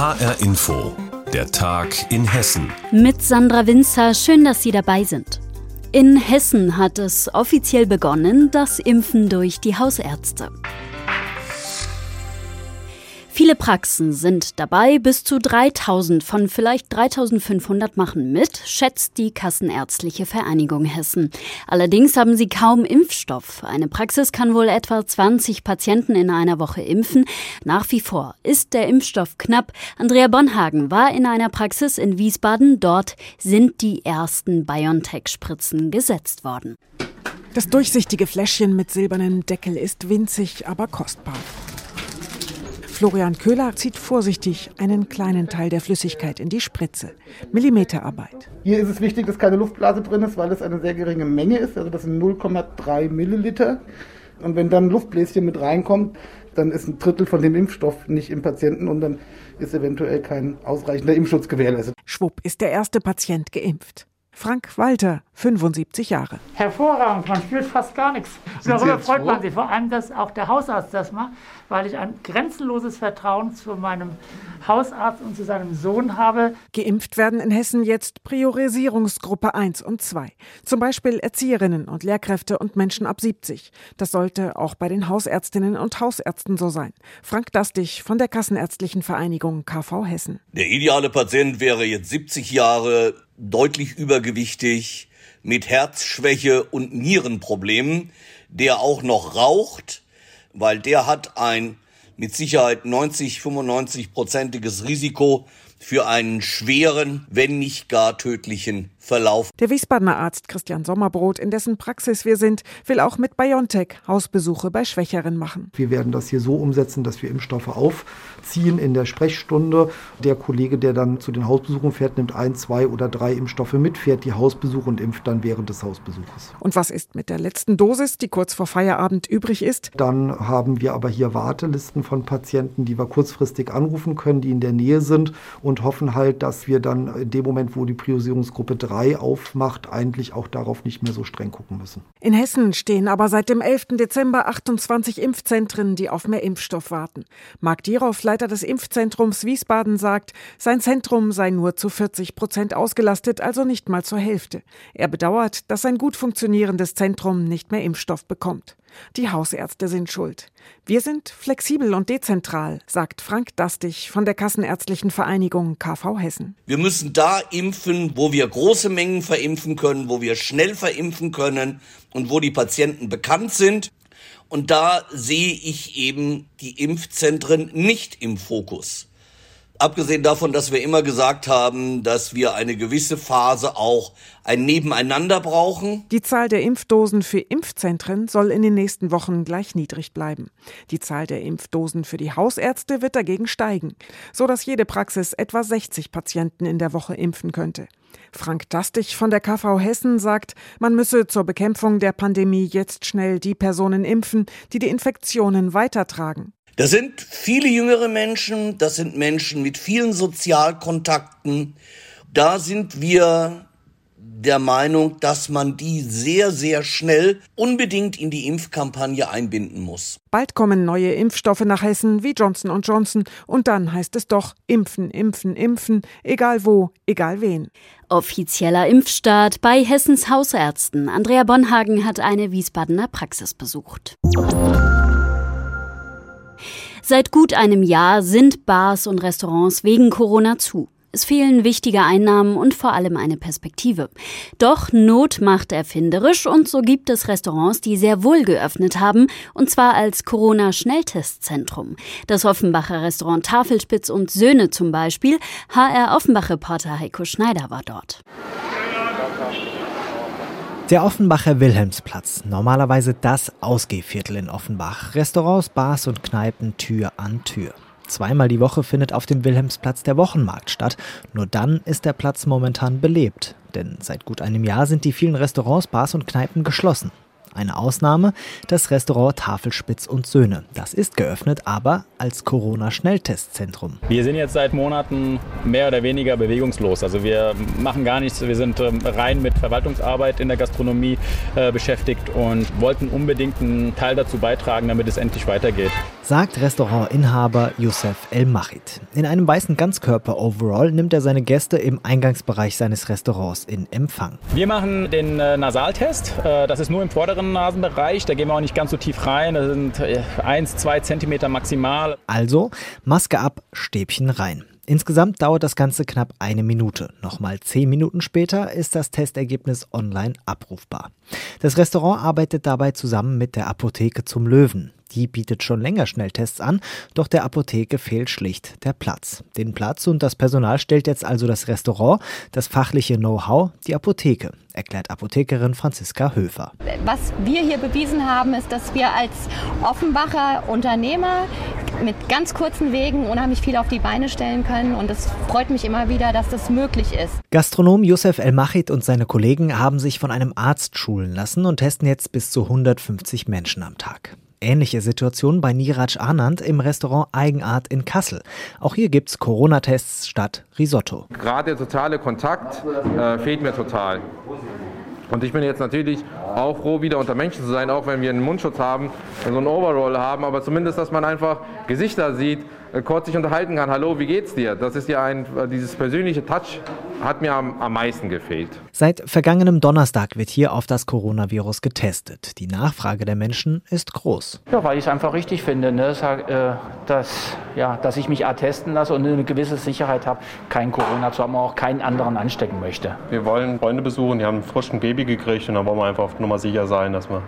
HR Info, der Tag in Hessen. Mit Sandra Winzer, schön, dass Sie dabei sind. In Hessen hat es offiziell begonnen, das Impfen durch die Hausärzte. Viele Praxen sind dabei, bis zu 3000 von vielleicht 3500 machen mit, schätzt die Kassenärztliche Vereinigung Hessen. Allerdings haben sie kaum Impfstoff. Eine Praxis kann wohl etwa 20 Patienten in einer Woche impfen. Nach wie vor ist der Impfstoff knapp. Andrea Bonhagen war in einer Praxis in Wiesbaden. Dort sind die ersten BioNTech-Spritzen gesetzt worden. Das durchsichtige Fläschchen mit silbernem Deckel ist winzig, aber kostbar. Florian Köhler zieht vorsichtig einen kleinen Teil der Flüssigkeit in die Spritze. Millimeterarbeit. Hier ist es wichtig, dass keine Luftblase drin ist, weil es eine sehr geringe Menge ist. Also das sind 0,3 Milliliter. Und wenn dann ein Luftbläschen mit reinkommt, dann ist ein Drittel von dem Impfstoff nicht im Patienten und dann ist eventuell kein ausreichender Impfschutz gewährleistet. Schwupp ist der erste Patient geimpft. Frank Walter, 75 Jahre. Hervorragend, man spürt fast gar nichts. Darüber freut man sich, vor allem, dass auch der Hausarzt das macht, weil ich ein grenzenloses Vertrauen zu meinem Hausarzt und zu seinem Sohn habe. Geimpft werden in Hessen jetzt Priorisierungsgruppe 1 und 2. Zum Beispiel Erzieherinnen und Lehrkräfte und Menschen ab 70. Das sollte auch bei den Hausärztinnen und Hausärzten so sein. Frank Dastig von der Kassenärztlichen Vereinigung KV Hessen. Der ideale Patient wäre jetzt 70 Jahre, deutlich übergewichtig, mit Herzschwäche und Nierenproblemen, der auch noch raucht, weil der hat ein mit Sicherheit 90, 95 prozentiges Risiko für einen schweren, wenn nicht gar tödlichen Verlauf. Der Wiesbadener Arzt Christian Sommerbrot, in dessen Praxis wir sind, will auch mit BioNTech Hausbesuche bei Schwächeren machen. Wir werden das hier so umsetzen, dass wir Impfstoffe aufziehen in der Sprechstunde. Der Kollege, der dann zu den Hausbesuchen fährt, nimmt ein, zwei oder drei Impfstoffe mit, fährt die Hausbesuche und impft dann während des Hausbesuches. Und was ist mit der letzten Dosis, die kurz vor Feierabend übrig ist? Dann haben wir aber hier Wartelisten von Patienten, die wir kurzfristig anrufen können, die in der Nähe sind und hoffen halt, dass wir dann in dem Moment, wo die Priorisierungsgruppe 3 3 aufmacht, eigentlich auch darauf nicht mehr so streng gucken müssen. In Hessen stehen aber seit dem 11. Dezember 28 Impfzentren, die auf mehr Impfstoff warten. Marc Dierow, Leiter des Impfzentrums Wiesbaden, sagt, sein Zentrum sei nur zu 40 Prozent ausgelastet, also nicht mal zur Hälfte. Er bedauert, dass sein gut funktionierendes Zentrum nicht mehr Impfstoff bekommt. Die Hausärzte sind schuld. Wir sind flexibel und dezentral, sagt Frank Dastig von der Kassenärztlichen Vereinigung KV Hessen. Wir müssen da impfen, wo wir große Mengen verimpfen können, wo wir schnell verimpfen können und wo die Patienten bekannt sind. Und da sehe ich eben die Impfzentren nicht im Fokus. Abgesehen davon, dass wir immer gesagt haben, dass wir eine gewisse Phase auch ein Nebeneinander brauchen. Die Zahl der Impfdosen für Impfzentren soll in den nächsten Wochen gleich niedrig bleiben. Die Zahl der Impfdosen für die Hausärzte wird dagegen steigen, so dass jede Praxis etwa 60 Patienten in der Woche impfen könnte. Frank Dastig von der KV Hessen sagt, man müsse zur Bekämpfung der Pandemie jetzt schnell die Personen impfen, die die Infektionen weitertragen. Das sind viele jüngere Menschen, das sind Menschen mit vielen Sozialkontakten. Da sind wir der Meinung, dass man die sehr, sehr schnell unbedingt in die Impfkampagne einbinden muss. Bald kommen neue Impfstoffe nach Hessen wie Johnson Johnson und dann heißt es doch impfen, impfen, impfen, egal wo, egal wen. Offizieller Impfstart bei Hessens Hausärzten. Andrea Bonhagen hat eine Wiesbadener Praxis besucht. Seit gut einem Jahr sind Bars und Restaurants wegen Corona zu. Es fehlen wichtige Einnahmen und vor allem eine Perspektive. Doch Not macht erfinderisch und so gibt es Restaurants, die sehr wohl geöffnet haben, und zwar als Corona-Schnelltestzentrum. Das Offenbacher Restaurant Tafelspitz und Söhne zum Beispiel. HR Offenbach-Reporter Heiko Schneider war dort. Der Offenbacher Wilhelmsplatz, normalerweise das Ausgehviertel in Offenbach. Restaurants, Bars und Kneipen Tür an Tür. Zweimal die Woche findet auf dem Wilhelmsplatz der Wochenmarkt statt. Nur dann ist der Platz momentan belebt. Denn seit gut einem Jahr sind die vielen Restaurants, Bars und Kneipen geschlossen. Eine Ausnahme, das Restaurant Tafelspitz und Söhne. Das ist geöffnet, aber als Corona-Schnelltestzentrum. Wir sind jetzt seit Monaten mehr oder weniger bewegungslos. Also wir machen gar nichts. Wir sind ähm, rein mit Verwaltungsarbeit in der Gastronomie äh, beschäftigt und wollten unbedingt einen Teil dazu beitragen, damit es endlich weitergeht. Sagt Restaurantinhaber Youssef El Machid. In einem weißen Ganzkörper-Overall nimmt er seine Gäste im Eingangsbereich seines Restaurants in Empfang. Wir machen den äh, Nasaltest. Äh, das ist nur im vorderen Nasenbereich. Da gehen wir auch nicht ganz so tief rein. Das sind äh, 1, 2 Zentimeter maximal. Also Maske ab, Stäbchen rein. Insgesamt dauert das Ganze knapp eine Minute. Nochmal zehn Minuten später ist das Testergebnis online abrufbar. Das Restaurant arbeitet dabei zusammen mit der Apotheke zum Löwen. Die bietet schon länger Schnelltests an, doch der Apotheke fehlt schlicht der Platz. Den Platz und das Personal stellt jetzt also das Restaurant, das fachliche Know-how, die Apotheke, erklärt Apothekerin Franziska Höfer. Was wir hier bewiesen haben, ist, dass wir als Offenbacher Unternehmer mit ganz kurzen Wegen unheimlich viel auf die Beine stellen können und es freut mich immer wieder, dass das möglich ist. Gastronom Youssef El-Machid und seine Kollegen haben sich von einem Arzt schulen lassen und testen jetzt bis zu 150 Menschen am Tag. Ähnliche Situation bei Niraj Anand im Restaurant Eigenart in Kassel. Auch hier gibt's Corona-Tests statt Risotto. Gerade der totale Kontakt äh, fehlt mir total. Und ich bin jetzt natürlich auch froh, wieder unter Menschen zu sein, auch wenn wir einen Mundschutz haben, so einen Overall haben, aber zumindest, dass man einfach Gesichter sieht, kurz sich unterhalten kann. Hallo, wie geht's dir? Das ist ja ein, äh, dieses persönliche Touch hat mir am, am meisten gefehlt. Seit vergangenem Donnerstag wird hier auf das Coronavirus getestet. Die Nachfrage der Menschen ist groß. Ja, weil ich es einfach richtig finde, ne? Äh, dass, ja, dass ich mich testen lasse und eine gewisse Sicherheit habe, kein Corona zu haben, auch keinen anderen anstecken möchte. Wir wollen Freunde besuchen, die haben ein frischen Baby gekriegt und da wollen wir einfach auf Nummer sicher sein, dass wir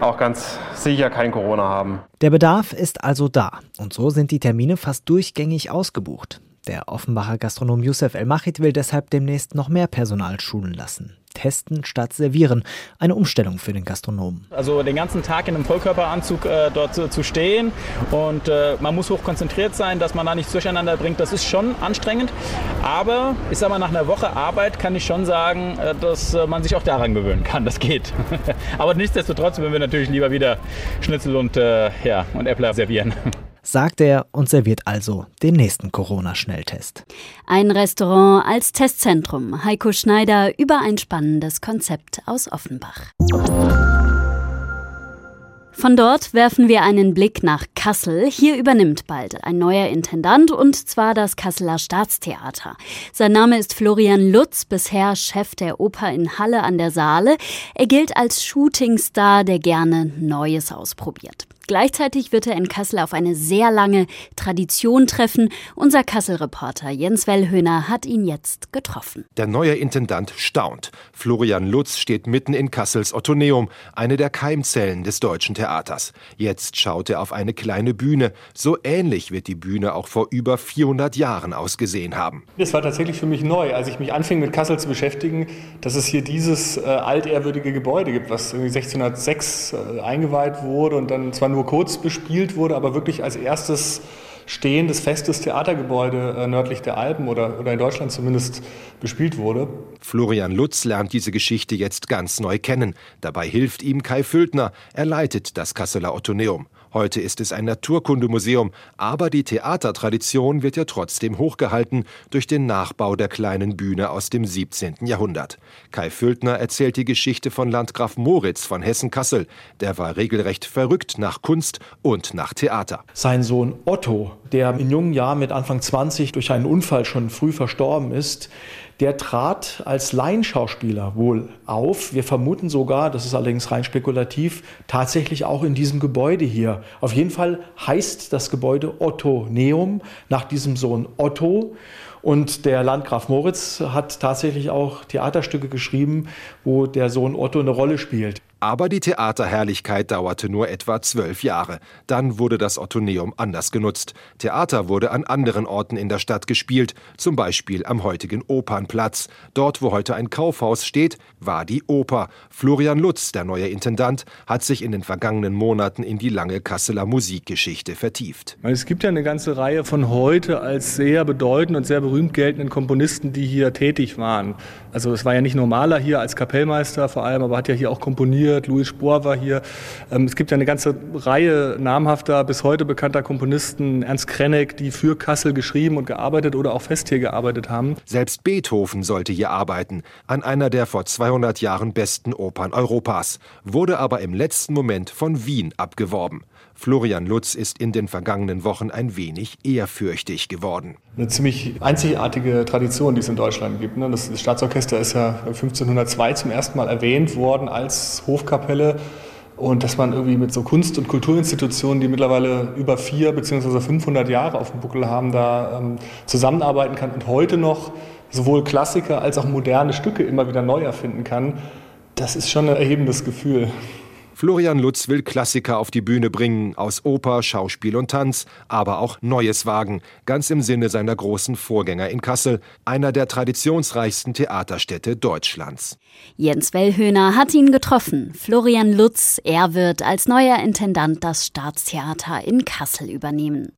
auch ganz sicher kein Corona haben. Der Bedarf ist also da und so sind die Termine fast durchgängig ausgebucht. Der Offenbacher Gastronom Youssef El-Machid will deshalb demnächst noch mehr Personal schulen lassen. Testen statt servieren. Eine Umstellung für den Gastronomen. Also den ganzen Tag in einem Vollkörperanzug äh, dort zu, zu, stehen und äh, man muss hoch konzentriert sein, dass man da nichts durcheinander bringt. Das ist schon anstrengend. Aber ich sag mal, nach einer Woche Arbeit kann ich schon sagen, äh, dass äh, man sich auch daran gewöhnen kann. Das geht. Aber nichtsdestotrotz würden wir natürlich lieber wieder Schnitzel und, äh, ja, und Äppler servieren sagt er und serviert also den nächsten Corona-Schnelltest. Ein Restaurant als Testzentrum. Heiko Schneider über ein spannendes Konzept aus Offenbach. Von dort werfen wir einen Blick nach Kassel. Hier übernimmt bald ein neuer Intendant und zwar das Kasseler Staatstheater. Sein Name ist Florian Lutz, bisher Chef der Oper in Halle an der Saale. Er gilt als Shootingstar, der gerne Neues ausprobiert. Gleichzeitig wird er in Kassel auf eine sehr lange Tradition treffen. Unser Kassel-Reporter Jens Wellhöhner hat ihn jetzt getroffen. Der neue Intendant staunt. Florian Lutz steht mitten in Kassels Ottoneum, eine der Keimzellen des deutschen Theaters. Jetzt schaut er auf eine kleine Bühne. So ähnlich wird die Bühne auch vor über 400 Jahren ausgesehen haben. Das war tatsächlich für mich neu, als ich mich anfing mit Kassel zu beschäftigen, dass es hier dieses äh, altehrwürdige Gebäude gibt, was 1606 äh, eingeweiht wurde und dann zwar nur nur kurz bespielt wurde, aber wirklich als erstes stehendes, festes Theatergebäude äh, nördlich der Alpen oder, oder in Deutschland zumindest bespielt wurde. Florian Lutz lernt diese Geschichte jetzt ganz neu kennen. Dabei hilft ihm Kai Füldner. Er leitet das Kasseler Ottoneum. Heute ist es ein Naturkundemuseum, aber die Theatertradition wird ja trotzdem hochgehalten durch den Nachbau der kleinen Bühne aus dem 17. Jahrhundert. Kai Füldner erzählt die Geschichte von Landgraf Moritz von Hessen-Kassel. Der war regelrecht verrückt nach Kunst und nach Theater. Sein Sohn Otto, der in jungen Jahren mit Anfang 20 durch einen Unfall schon früh verstorben ist, der trat als Laienschauspieler wohl auf. Wir vermuten sogar, das ist allerdings rein spekulativ, tatsächlich auch in diesem Gebäude hier. Auf jeden Fall heißt das Gebäude Otto Neum nach diesem Sohn Otto. Und der Landgraf Moritz hat tatsächlich auch Theaterstücke geschrieben, wo der Sohn Otto eine Rolle spielt. Aber die Theaterherrlichkeit dauerte nur etwa zwölf Jahre. Dann wurde das Ottoneum anders genutzt. Theater wurde an anderen Orten in der Stadt gespielt, zum Beispiel am heutigen Opernplatz. Dort, wo heute ein Kaufhaus steht, war die Oper. Florian Lutz, der neue Intendant, hat sich in den vergangenen Monaten in die lange Kasseler Musikgeschichte vertieft. Es gibt ja eine ganze Reihe von heute als sehr bedeutend und sehr berühmt geltenden Komponisten, die hier tätig waren. Also es war ja nicht nur Maler hier als Kapellmeister vor allem, aber hat ja hier auch komponiert studiert, Louis Spohr war hier. Ähm, es gibt ja eine ganze Reihe namhafter, bis heute bekannter Komponisten, Ernst Krenneck, die für Kassel geschrieben und gearbeitet oder auch fest hier gearbeitet haben. Selbst Beethoven sollte hier arbeiten, an einer der vor 200 Jahren besten Opern Europas, wurde aber im letzten Moment von Wien abgeworben. Florian Lutz ist in den vergangenen Wochen ein wenig ehrfürchtig geworden. Eine ziemlich einzigartige Tradition, die es in Deutschland gibt. Ne? Das Staatsorchester ist ja 1502 zum ersten Mal erwähnt worden als Hofkapelle. Und dass man irgendwie mit so Kunst- und Kulturinstitutionen, die mittlerweile über vier bzw. 500 Jahre auf dem Buckel haben, da ähm, zusammenarbeiten kann und heute noch sowohl Klassiker als auch moderne Stücke immer wieder neu erfinden kann, das ist schon ein erhebendes Gefühl. Florian Lutz will Klassiker auf die Bühne bringen, aus Oper, Schauspiel und Tanz, aber auch Neues wagen, ganz im Sinne seiner großen Vorgänger in Kassel, einer der traditionsreichsten Theaterstädte Deutschlands. Jens Wellhöhner hat ihn getroffen. Florian Lutz, er wird als neuer Intendant das Staatstheater in Kassel übernehmen.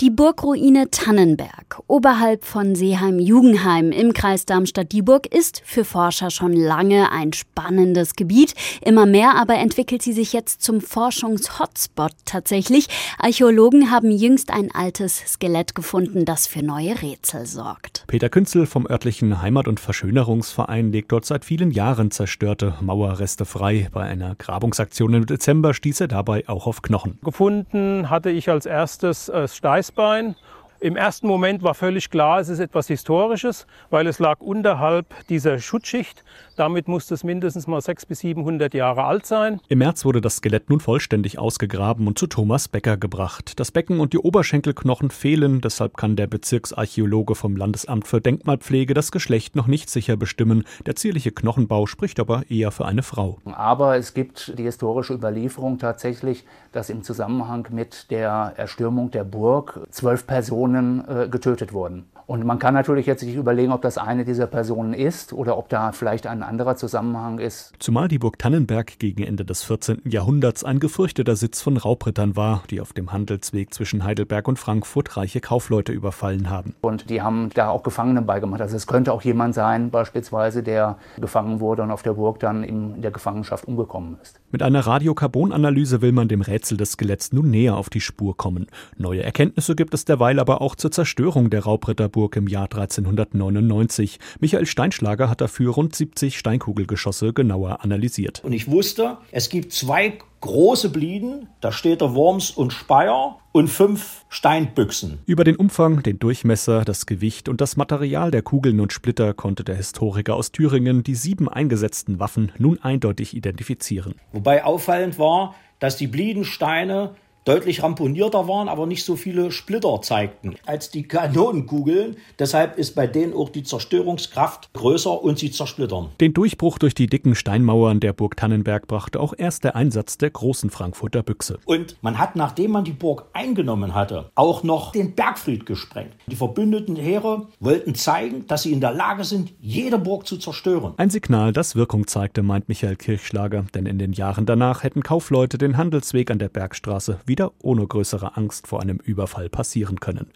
Die Burgruine Tannenberg oberhalb von Seeheim-Jugenheim im Kreis Darmstadt-Dieburg ist für Forscher schon lange ein spannendes Gebiet. Immer mehr aber entwickelt sie sich jetzt zum Forschungshotspot tatsächlich. Archäologen haben jüngst ein altes Skelett gefunden, das für neue Rätsel sorgt. Peter Künzel vom örtlichen Heimat- und Verschönerungsverein legt dort seit vielen Jahren zerstörte Mauerreste frei. Bei einer Grabungsaktion im Dezember stieß er dabei auch auf Knochen. Gefunden hatte ich als erstes äh, Steiß spine? Im ersten Moment war völlig klar, es ist etwas Historisches, weil es lag unterhalb dieser Schutzschicht damit muss es mindestens mal 600 bis 700 Jahre alt sein. Im März wurde das Skelett nun vollständig ausgegraben und zu Thomas Becker gebracht. Das Becken und die Oberschenkelknochen fehlen, deshalb kann der Bezirksarchäologe vom Landesamt für Denkmalpflege das Geschlecht noch nicht sicher bestimmen. Der zierliche Knochenbau spricht aber eher für eine Frau. Aber es gibt die historische Überlieferung tatsächlich, dass im Zusammenhang mit der Erstürmung der Burg zwölf Personen äh, getötet wurden. Und man kann natürlich jetzt sich überlegen, ob das eine dieser Personen ist oder ob da vielleicht ein anderer Zusammenhang ist. Zumal die Burg Tannenberg gegen Ende des 14. Jahrhunderts ein gefürchteter Sitz von Raubrittern war, die auf dem Handelsweg zwischen Heidelberg und Frankfurt reiche Kaufleute überfallen haben. Und die haben da auch Gefangene beigemacht. Also es könnte auch jemand sein, beispielsweise, der gefangen wurde und auf der Burg dann in der Gefangenschaft umgekommen ist. Mit einer Radiokarbonanalyse will man dem Rätsel des Skeletts nun näher auf die Spur kommen. Neue Erkenntnisse gibt es derweil aber auch zur Zerstörung der Raubritterburg im Jahr 1399. Michael Steinschlager hat dafür rund 70 Steinkugelgeschosse genauer analysiert. Und ich wusste, es gibt zwei große Blieden, da steht der Worms und Speyer und fünf Steinbüchsen. Über den Umfang, den Durchmesser, das Gewicht und das Material der Kugeln und Splitter konnte der Historiker aus Thüringen die sieben eingesetzten Waffen nun eindeutig identifizieren. Wobei auffallend war, dass die Bliedensteine deutlich ramponierter waren, aber nicht so viele Splitter zeigten als die Kanonenkugeln. Deshalb ist bei denen auch die Zerstörungskraft größer und sie zersplittern. Den Durchbruch durch die dicken Steinmauern der Burg Tannenberg brachte auch erst der Einsatz der großen Frankfurter Büchse. Und man hat, nachdem man die Burg eingenommen hatte, auch noch den Bergfried gesprengt. Die verbündeten Heere wollten zeigen, dass sie in der Lage sind, jede Burg zu zerstören. Ein Signal, das Wirkung zeigte, meint Michael Kirchschlager, denn in den Jahren danach hätten Kaufleute den Handelsweg an der Bergstraße wieder wieder ohne größere Angst vor einem Überfall passieren können.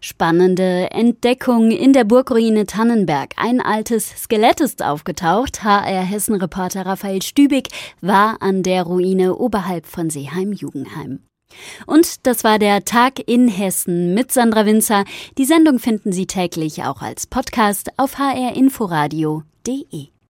Spannende Entdeckung in der Burgruine Tannenberg. Ein altes Skelett ist aufgetaucht. HR Hessen-Reporter Raphael Stübig war an der Ruine oberhalb von Seeheim-Jugenheim. Und das war der Tag in Hessen mit Sandra Winzer. Die Sendung finden Sie täglich auch als Podcast auf hrinforadio.de.